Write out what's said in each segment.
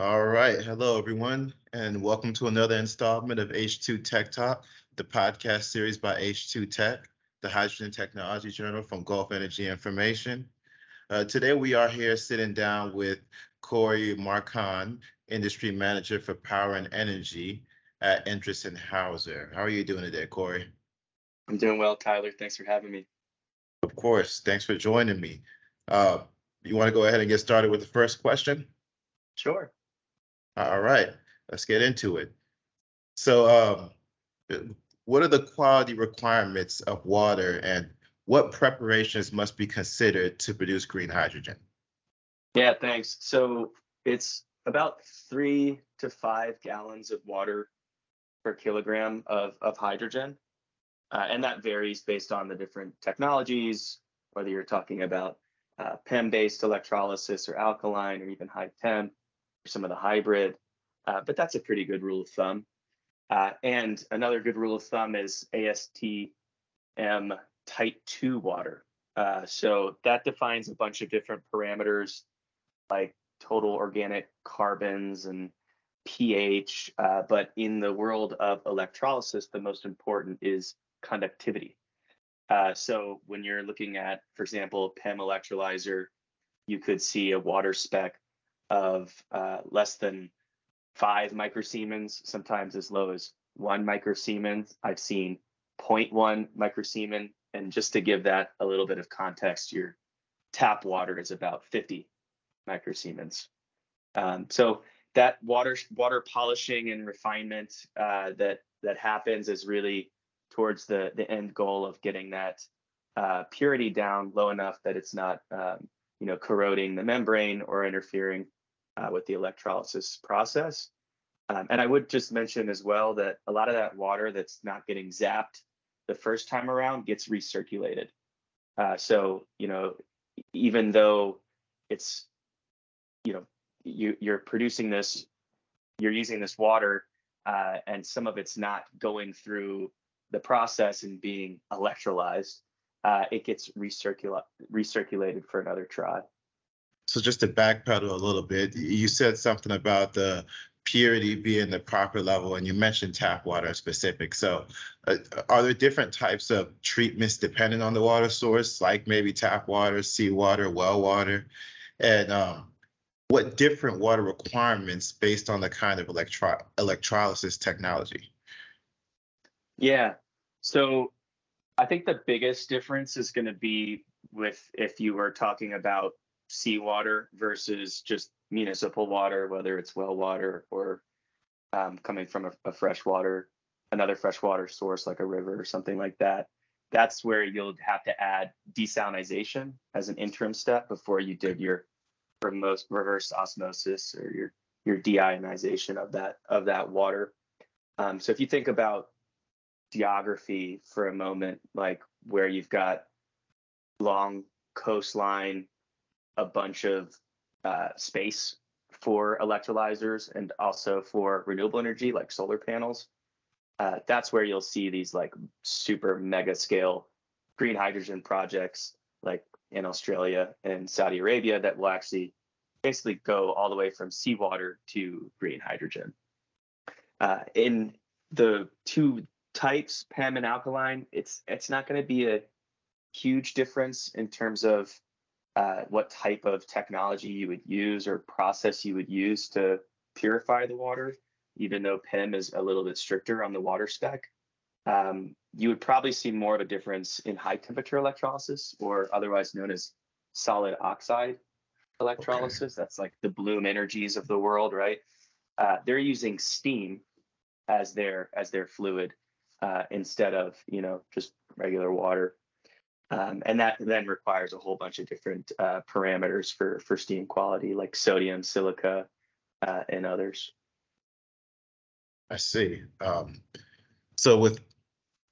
All right. Hello, everyone, and welcome to another installment of H2 Tech Talk, the podcast series by H2 Tech, the hydrogen technology journal from Gulf Energy Information. Uh, today, we are here sitting down with Cory Marcon, Industry Manager for Power and Energy at Endress Hauser. How are you doing today, Cory? I'm doing well, Tyler. Thanks for having me. Of course. Thanks for joining me. Uh, you want to go ahead and get started with the first question? Sure. All right, let's get into it. So, um, what are the quality requirements of water and what preparations must be considered to produce green hydrogen? Yeah, thanks. So it's about three to five gallons of water per kilogram of, of hydrogen. Uh, and that varies based on the different technologies, whether you're talking about uh, PEM-based electrolysis or alkaline or even high temp some of the hybrid. Uh, but that's a pretty good rule of thumb. Uh, and another good rule of thumb is ASTM type 2 water. Uh, so that defines a bunch of different parameters like total organic carbons and pH. Uh, but in the world of electrolysis, the most important is conductivity. Uh, so when you're looking at, for example, PEM electrolyzer, you could see a water spec of uh, less than five microsiemens, sometimes as low as one microsiemens. I've seen 0.1 microsiemen. And just to give that a little bit of context, your tap water is about 50 microsiemens. Um, so that water water polishing and refinement uh, that that happens is really towards the the end goal of getting that uh, purity down low enough that it's not um, you know corroding the membrane or interfering uh, with the electrolysis process. Um, and I would just mention as well that a lot of that water that's not getting zapped the first time around gets recirculated. Uh, so you know even though it's you know you you're producing this you're using this water uh, and some of it's not going through the process and being electrolyzed uh, it gets recircula- recirculated for another try so just to backpedal a little bit you said something about the purity being the proper level and you mentioned tap water specific. So uh, are there different types of treatments depending on the water source like maybe tap water seawater well water? And um, what different water requirements based on the kind of electro electrolysis technology? Yeah, so I think the biggest difference is going to be with if you were talking about seawater versus just municipal water, whether it's well water or um, coming from a, a freshwater, another freshwater source like a river or something like that. That's where you'll have to add desalination as an interim step before you did your reverse osmosis or your your deionization of that of that water. Um, so if you think about geography for a moment, like where you've got long coastline, a bunch of uh, space for electrolyzers and also for renewable energy like solar panels. Uh, that's where you'll see these like super mega scale green hydrogen projects like in Australia and Saudi Arabia that will actually basically go all the way from seawater to green hydrogen. Uh, in the two types, PEM and alkaline, it's it's not going to be a huge difference in terms of uh, what type of technology you would use or process you would use to purify the water, even though PEM is a little bit stricter on the water spec. Um, you would probably see more of a difference in high temperature electrolysis, or otherwise known as solid oxide electrolysis. Okay. That's like the Bloom Energies of the world, right? Uh, they're using steam as their as their fluid uh, instead of you know just regular water. Um, and that then requires a whole bunch of different uh, parameters for for steam quality, like sodium, silica, uh, and others. I see. Um, so with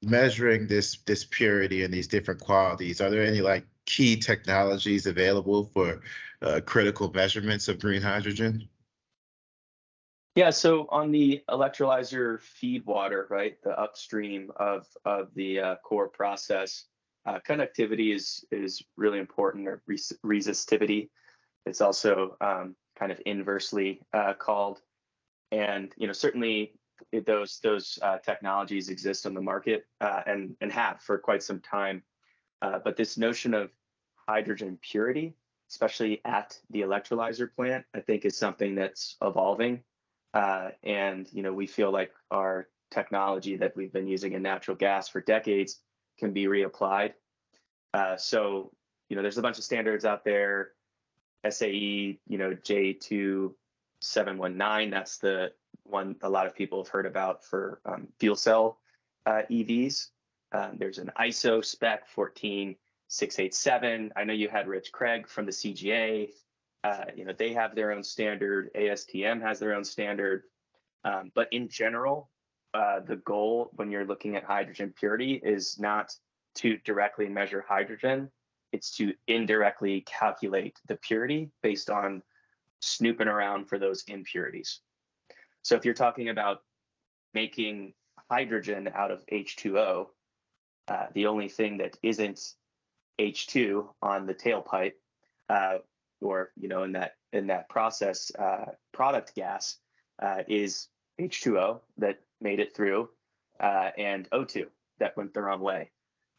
measuring this this purity and these different qualities, are there any like key technologies available for uh, critical measurements of green hydrogen? Yeah, so on the electrolyzer feed water, right, the upstream of of the uh, core process, uh, conductivity is is really important, or res- resistivity. It's also um, kind of inversely uh, called. And you know, certainly those those uh, technologies exist on the market uh, and and have for quite some time. Uh, but this notion of hydrogen purity, especially at the electrolyzer plant, I think is something that's evolving. Uh, and you know, we feel like our technology that we've been using in natural gas for decades can be reapplied. Uh, so you know, there's a bunch of standards out there. SAE, you know, J2719, that's the one a lot of people have heard about for um, fuel cell uh, EVs. Um, there's an ISO spec 14687. I know you had Rich Craig from the CGA. Uh, you know, they have their own standard. ASTM has their own standard. Um, but in general, uh, the goal when you're looking at hydrogen purity is not to directly measure hydrogen, it's to indirectly calculate the purity based on snooping around for those impurities. So if you're talking about making hydrogen out of H2O, uh, the only thing that isn't H2 on the tailpipe, uh, or you know, in that in that process, uh, product gas uh, is H2O that made it through, uh, and O2 that went the wrong way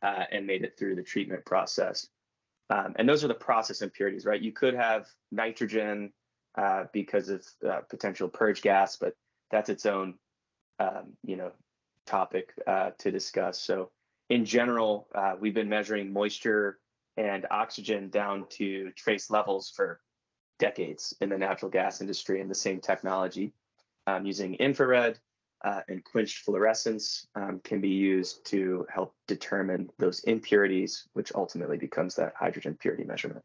uh, and made it through the treatment process. Um, and those are the process impurities, right? You could have nitrogen uh, because of uh, potential purge gas, but that's its own, um, you know, topic uh, to discuss. So in general, uh, we've been measuring moisture and oxygen down to trace levels for decades in the natural gas industry and the same technology um, using infrared uh, and quenched fluorescence um, can be used to help determine those impurities, which ultimately becomes that hydrogen purity measurement.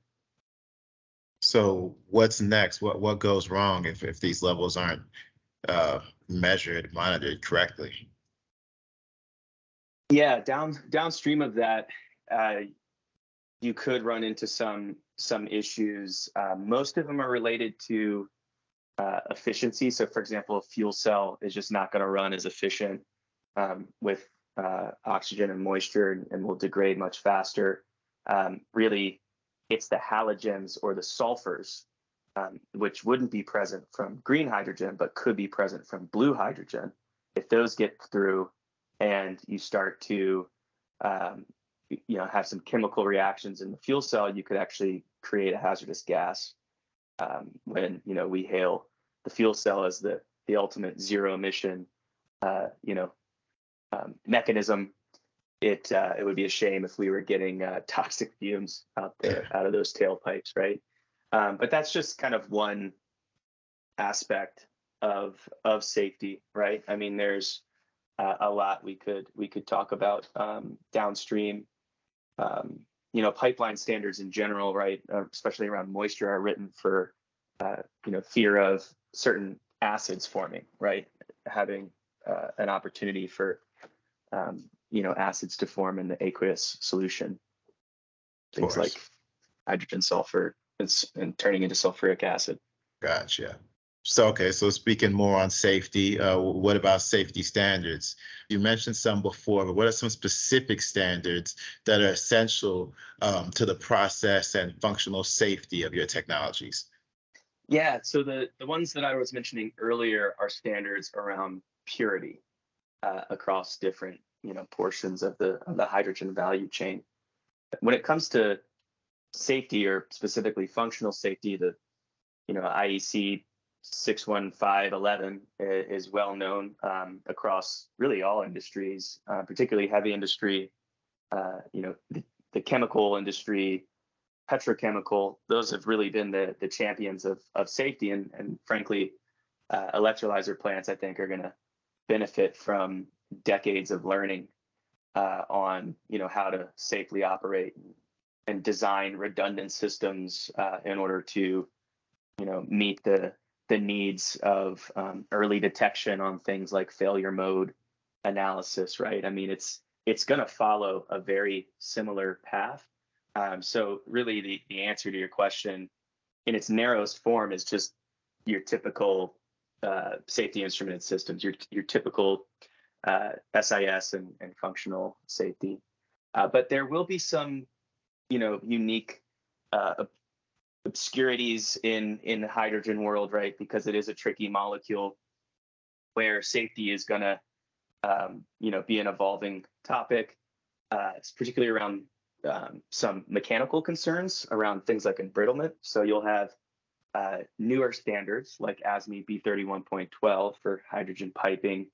So what's next? What what goes wrong if, if these levels aren't uh, measured, monitored correctly? Yeah, down downstream of that, uh, you could run into some some issues. Uh, most of them are related to uh, efficiency. So, for example, a fuel cell is just not going to run as efficient um, with uh, oxygen and moisture and, and, will degrade much faster. Um, really, it's the halogens or the sulfurs, um, which wouldn't be present from green hydrogen, but could be present from blue hydrogen. If those get through and you start to um, you know have some chemical reactions in the fuel cell, you could actually create a hazardous gas. Um, when you know we hail the fuel cell as the the ultimate zero emission uh, you know um, mechanism it uh, it would be a shame if we were getting uh, toxic fumes out there out of those tailpipes, right? Um, but that's just kind of one aspect of of safety, right? I mean, there's uh, a lot we could we could talk about um, downstream. Um, you know, pipeline standards in general, right, uh, especially around moisture, are written for uh, you know fear of certain acids forming, right? Having uh, an opportunity for um, you know acids to form in the aqueous solution. Things like hydrogen sulfur and, and, turning into sulfuric acid. Gotcha so okay so speaking more on safety uh, what about safety standards you mentioned some before but what are some specific standards that are essential um, to the process and functional safety of your technologies yeah so the the ones that i was mentioning earlier are standards around purity uh, across different you know portions of the of the hydrogen value chain. When it comes to safety or specifically functional safety, the you know IEC 61511 is well known um, across really all industries, uh, particularly heavy industry. Uh, you know the, the, chemical industry, petrochemical. Those have really been the the champions of of safety, and and frankly, uh, electrolyzer plants I think are going to benefit from decades of learning uh, on you know how to safely operate and design redundant systems uh, in order to you know meet the the needs of um, early detection on things like failure mode analysis right i mean it's it's going to follow a very similar path um, so really the, the answer to your question in its narrowest form is just your typical uh, safety instrumented systems your your typical uh, SIS and, and functional safety. Uh, but there will be some, you know, unique uh, obscurities in in the hydrogen world, right? Because it is a tricky molecule where safety is going to, um, you know, be an evolving topic. Uh, particularly around um, some mechanical concerns around things like embrittlement. So you'll have uh, newer standards like ASME B31.12 for hydrogen piping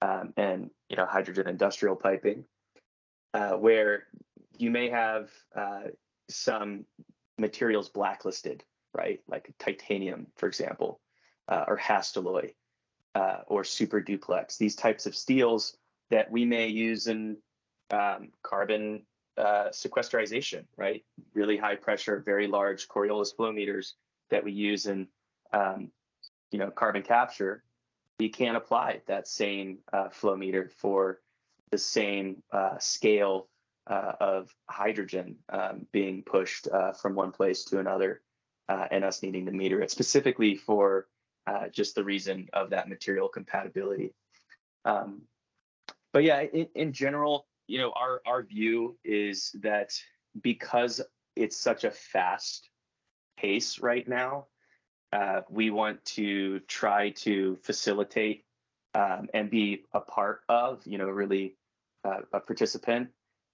um, and you know hydrogen industrial piping, uh, where you may have uh, some materials blacklisted, right? Like titanium, for example, uh, or Hastelloy, uh, or super duplex. These types of steels that we may use in um, carbon uh, sequestration, right? Really high pressure, very large Coriolis flow meters that we use in, um, you know, carbon capture. You can't apply that same uh, flow meter for the same uh, scale uh, of hydrogen um, being pushed uh, from one place to another uh, and us needing to meter it specifically for uh, just the reason of that material compatibility. Um, but yeah, in, in general, you know, our, our view is that because it's such a fast pace right now, uh, we want to try to facilitate um, and be a part of, you know, really uh, a participant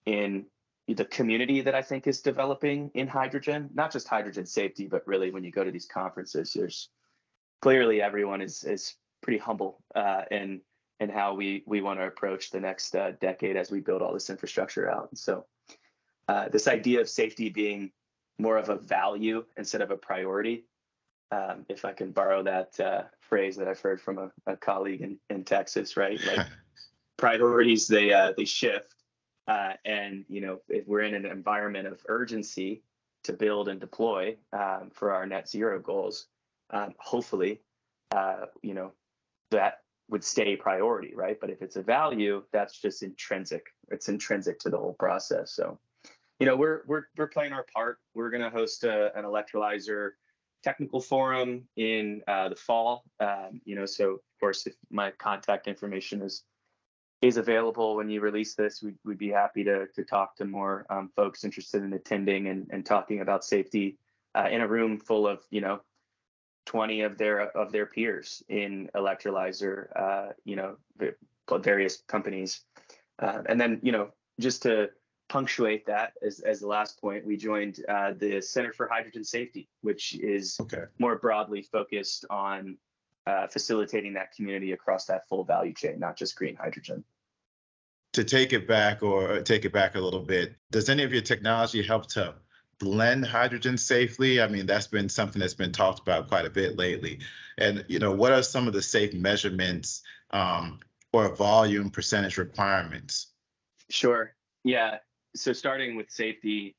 in the community that I think is developing in hydrogen, not just hydrogen safety, but really when you go to these conferences, there's clearly everyone is is pretty humble uh, in in how we we want to approach the next uh, decade as we build all this infrastructure out. And so uh, this idea of safety being more of a value instead of a priority, um, if I can borrow that uh, phrase that I've heard from a, a colleague in, in Texas, right? Like priorities they uh, they shift uh, and you know, if we're in an environment of urgency to build and deploy um, for our net zero goals, um, hopefully, uh, you know, that would stay priority, right? But if it's a value, that's just intrinsic. It's intrinsic to the whole process. So, you know, we're we're we're playing our part. We're going to host a, an electrolyzer technical forum in uh, the fall. Um, you know, so of course, if my contact information is is available when you release this, we'd, we'd be happy to, to talk to more um, folks interested in attending and, and talking about safety uh, in a room full of, you know, 20 of their of their peers in electrolyzer, uh, you know, various companies. Uh, and then, you know, just to punctuate that as, as the last point, we joined uh, the Center for Hydrogen Safety, which is okay. more broadly focused on uh, facilitating that community across that full value chain, not just green hydrogen. To take it back or take it back a little bit, does any of your technology help to blend hydrogen safely? I mean, that's been something that's been talked about quite a bit lately. And you know, what are some of the safe measurements um, or volume percentage requirements? Sure. Yeah. So starting with safety,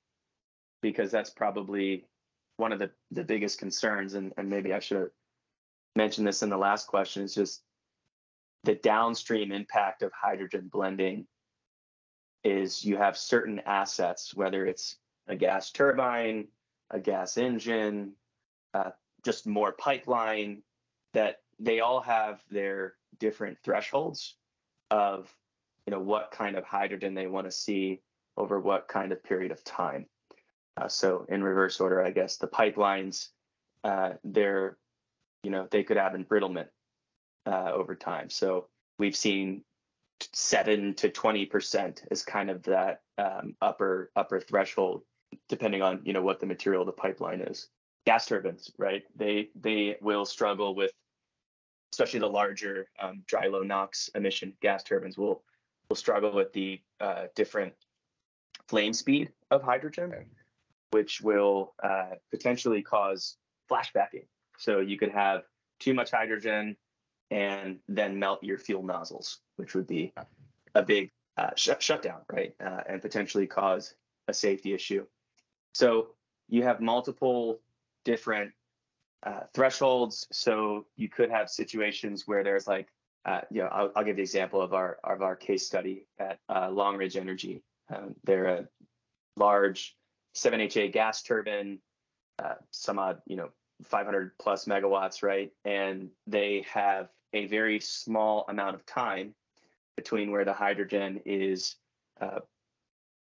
because that's probably one of the, the biggest concerns, and, and maybe I should have mentioned this in the last question, is just the downstream impact of hydrogen blending is you have certain assets, whether it's a gas turbine, a gas engine, uh, just more pipeline, that they all have their different thresholds of you know what kind of hydrogen they want to see over what kind of period of time. Uh, so in reverse order, I guess the pipelines, uh, they're you know, they could have embrittlement uh, over time. So we've seen seven to twenty percent is kind of that um, upper upper threshold, depending on you know what the material of the pipeline is. Gas turbines, right? They they will struggle with, especially the larger um, dry low NOx emission gas turbines will will struggle with the uh, different flame speed of hydrogen, which will uh, potentially cause flashbacking so you could have too much hydrogen and then melt your fuel nozzles, which would be a big uh, sh- shutdown, right? Uh, and potentially cause a safety issue. So you have multiple different uh, thresholds. So you could have situations where there's like, uh, you know, I'll, I'll, give the example of our of our case study at uh, Long Ridge Energy. Um, they're a large 7HA gas turbine, uh, some odd, you know, 500 plus megawatts, right? And they have a very small amount of time between where the hydrogen is uh,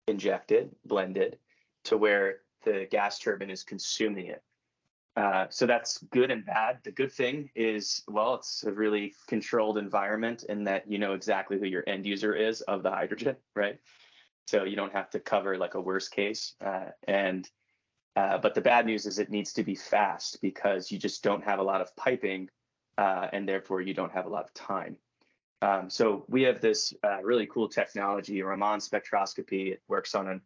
injected, blended, to where the gas turbine is consuming it. Uh, so that's good and bad. The good thing is, well, it's a really controlled environment in that you know exactly who your end user is of the hydrogen, right? So you don't have to cover like a worst case. Uh, and uh, but the bad news is it needs to be fast because you just don't have a lot of piping, uh, and therefore you don't have a lot of time. Um, so we have this uh, really cool technology, Raman spectroscopy. It works on an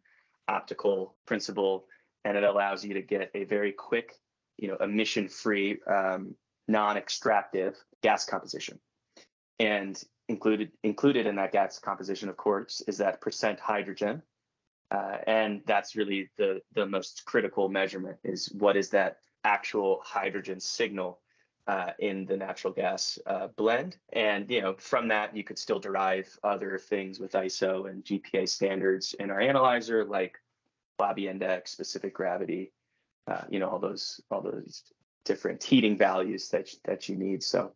optical principle, and it allows you to get a very quick you know, emission-free, um, non-extractive gas composition. And included included in that gas composition, of course, is that percent hydrogen. Uh, and that's really the the most critical measurement is what is that actual hydrogen signal uh, in the natural gas uh, blend. And you know, from that you could still derive other things with ISO and GPA standards in our analyzer, like Wobbe index, specific gravity, uh, you know all those all those different heating values that that you need. So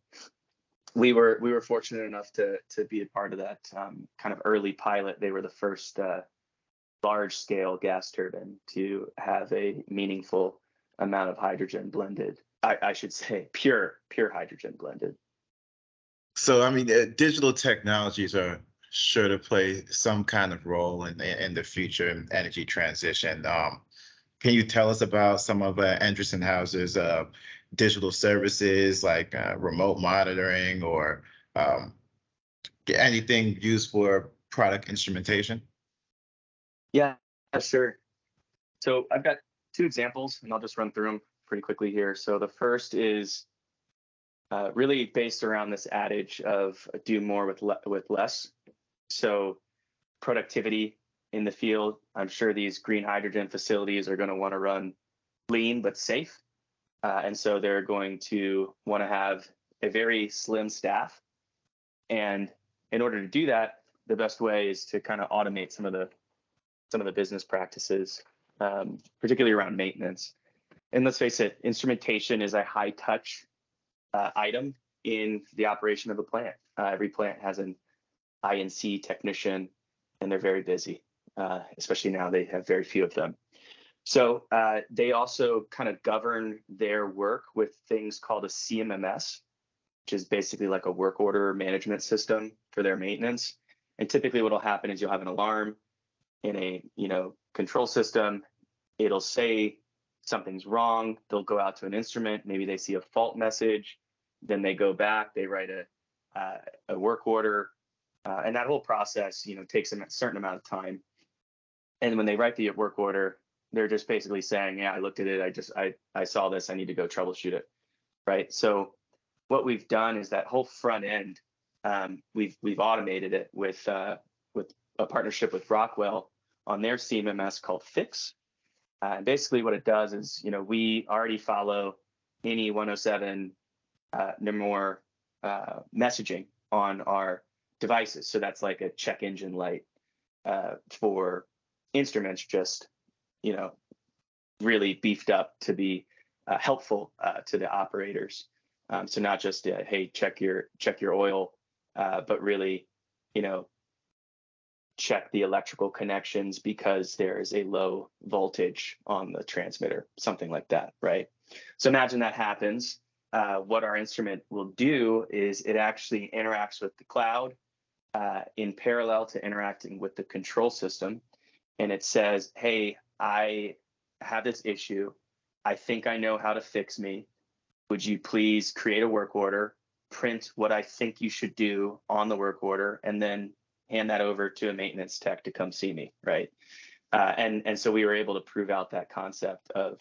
we were we were fortunate enough to to be a part of that um, kind of early pilot. They were the first uh, large scale gas turbine to have a meaningful amount of hydrogen blended. I, I should say pure pure hydrogen blended. So I mean, uh, digital technologies are sure to play some kind of role in in the future energy transition. Um, can you tell us about some of uh, Endress+Hauser's uh, digital services like uh, remote monitoring or um, anything used for product instrumentation? Yeah, sure. So I've got two examples and I'll just run through them pretty quickly here. So the first is uh, really based around this adage of do more with, le with less. So productivity in the field. I'm sure these green hydrogen facilities are going to want to run lean but safe. Uh, and so they're going to want to have a very slim staff. And in order to do that, the best way is to kind of automate some of the some of the business practices, um, particularly around maintenance. And let's face it, instrumentation is a high touch uh, item in the operation of a plant. Uh, every plant has an I&C technician, and they're very busy uh, especially now they have very few of them. So uh, they also kind of govern their work with things called a CMMS, which is basically like a work order management system for their maintenance. And typically what will happen is you'll have an alarm in a you know control system. It'll say something's wrong. They'll go out to an instrument. Maybe they see a fault message. Then they go back. They write a uh, a work order, uh, and that whole process you know takes a certain amount of time and when they write the work order they're just basically saying yeah i looked at it i just i i saw this i need to go troubleshoot it right so what we've done is that whole front end um, we've we've automated it with uh, with a partnership with rockwell on their cmms called Fiix uh, and basically what it does is you know we already follow NE 107 uh, more uh, messaging on our devices so that's like a check engine light uh, for instruments just, you know, really beefed up to be uh, helpful uh, to the operators. Um, so not just uh, hey check your check your oil, uh, but really, you know, check the electrical connections because there is a low voltage on the transmitter, something like that, right? So imagine that happens. Uh, what our instrument will do is it actually interacts with the cloud uh, in parallel to interacting with the control system and it says, Hey, I have this issue. I think I know how to fix me. Would you please create a work order, print what I think you should do on the work order, and then hand that over to a maintenance tech to come see me, right? Uh, and and so we were able to prove out that concept of,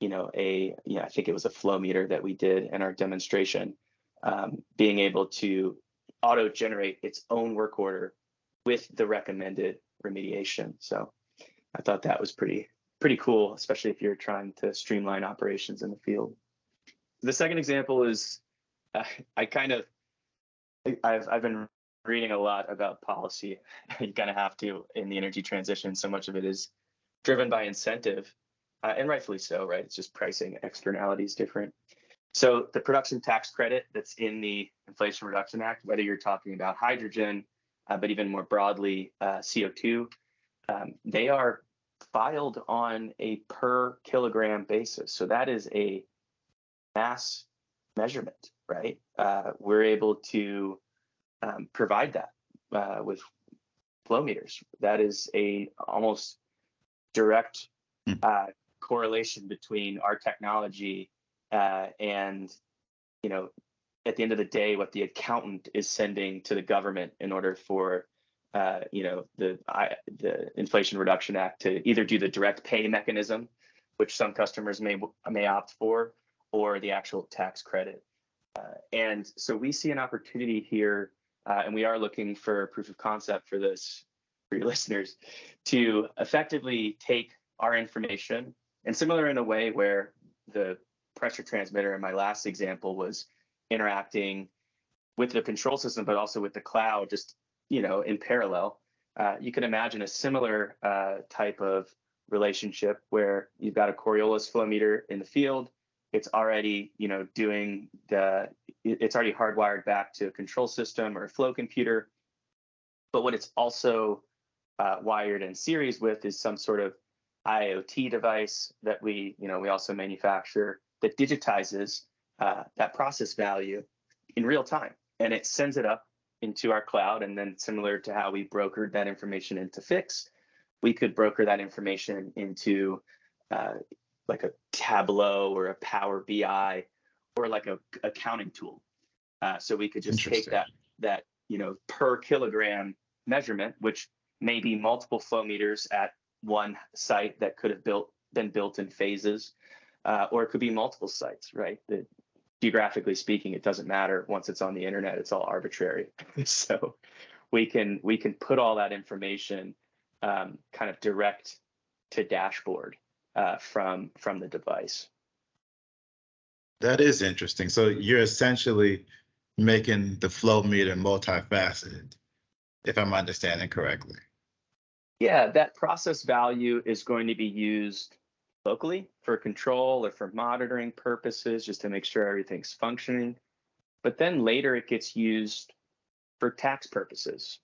you know, a you know I think it was a flow meter that we did in our demonstration, um, being able to auto generate its own work order with the recommended remediation. So I thought that was pretty pretty cool, especially if you're trying to streamline operations in the field. The second example is uh, I kind of I've I've been reading a lot about policy. you kind of have to in the energy transition. So much of it is driven by incentive, uh, and rightfully so, right? It's just pricing externalities different. So the production tax credit that's in the Inflation Reduction Act, whether you're talking about hydrogen uh, but even more broadly, uh, CO2, um, they are filed on a per kilogram basis. So that is a mass measurement, right? Uh, we're able to um, provide that uh, with flow meters. That is a almost direct Hmm. uh, correlation between our technology uh, and, you know, at the end of the day, what the accountant is sending to the government in order for, uh, you know, the I, the Inflation Reduction Act to either do the direct pay mechanism, which some customers may may opt for, or the actual tax credit. Uh, and so we see an opportunity here, uh, and we are looking for proof of concept for this for your listeners to effectively take our information and similar in a way where the pressure transmitter in my last example was interacting with the control system, but also with the cloud, just you know, in parallel. Uh, you can imagine a similar uh, type of relationship where you've got a Coriolis flow meter in the field. It's already, you know, doing the, it's already hardwired back to a control system or a flow computer. But what it's also uh, wired in series with is some sort of IoT device that we, you know, we also manufacture that digitizes uh, that process value in real time, and it sends it up into our cloud. And then, similar to how we brokered that information into Fiix, we could broker that information into uh, like a Tableau or a Power BI or like a accounting tool. Uh, so we could just take that that you know per kilogram measurement, which may be multiple flow meters at one site that could have built been built in phases, uh, or it could be multiple sites, right? That geographically speaking, it doesn't matter. Once it's on the internet, it's all arbitrary. so we can we can put all that information um, kind of direct to dashboard uh, from from the device. That is interesting. So you're essentially making the flow meter multifaceted, if I'm understanding correctly. Yeah, that process value is going to be used locally for control or for monitoring purposes, just to make sure everything's functioning. But then later it gets used for tax purposes.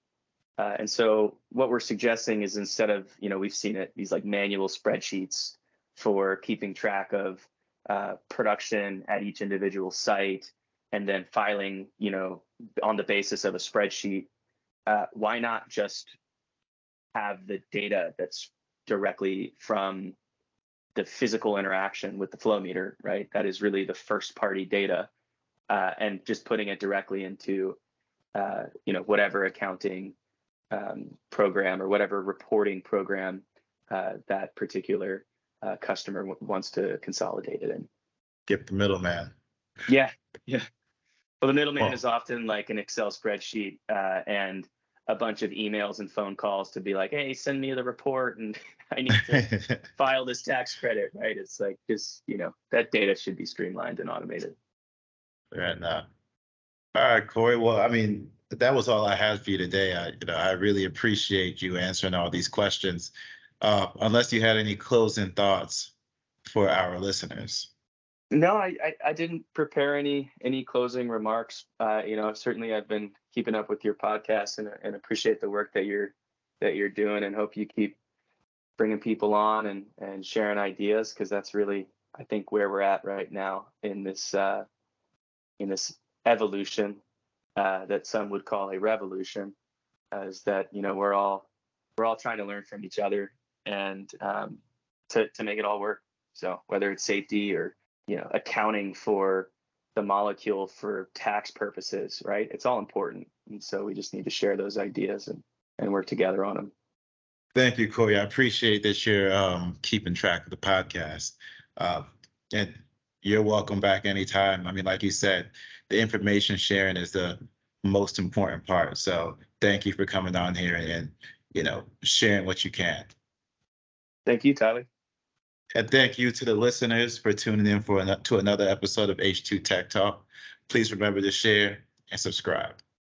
Uh, and so what we're suggesting is instead of, you know, we've seen it, these like manual spreadsheets for keeping track of uh, production at each individual site and then filing, you know, on the basis of a spreadsheet. Uh, why not just have the data that's directly from the physical interaction with the flow meter, right? That is really the first party data, uh, and just putting it directly into, uh, you know, whatever accounting um, program or whatever reporting program uh, that particular uh, customer w- wants to consolidate it in. Get the middleman. Yeah, yeah. Well, the middleman Well- is often like an Excel spreadsheet uh, and a bunch of emails and phone calls to be like, hey, send me the report and I need to file this tax credit, right? It's like just, you know, that data should be streamlined and automated. Right now. All right, Cory. Well, I mean, that was all I had for you today. I, you know, I really appreciate you answering all these questions. Uh, unless you had any closing thoughts for our listeners. No, I, I, I didn't prepare any any closing remarks. Uh, you know, certainly I've been keeping up with your podcast and, and appreciate the work that you're that you're doing and hope you keep bringing people on and and sharing ideas because that's really I think where we're at right now in this uh, in this evolution uh, that some would call a revolution uh, is that you know we're all we're all trying to learn from each other and um, to to make it all work. So whether it's safety or you know accounting for the molecule for tax purposes, right? It's all important, and so we just need to share those ideas and and work together on them. Thank you, Cory. I appreciate that you're um, keeping track of the podcast. Uh, and you're welcome back anytime. I mean, like you said, the information sharing is the most important part. So thank you for coming on here and, you know, sharing what you can. Thank you, Tyler. And thank you to the listeners for tuning in for an, to another episode of H2 Tech Talk. Please remember to share and subscribe.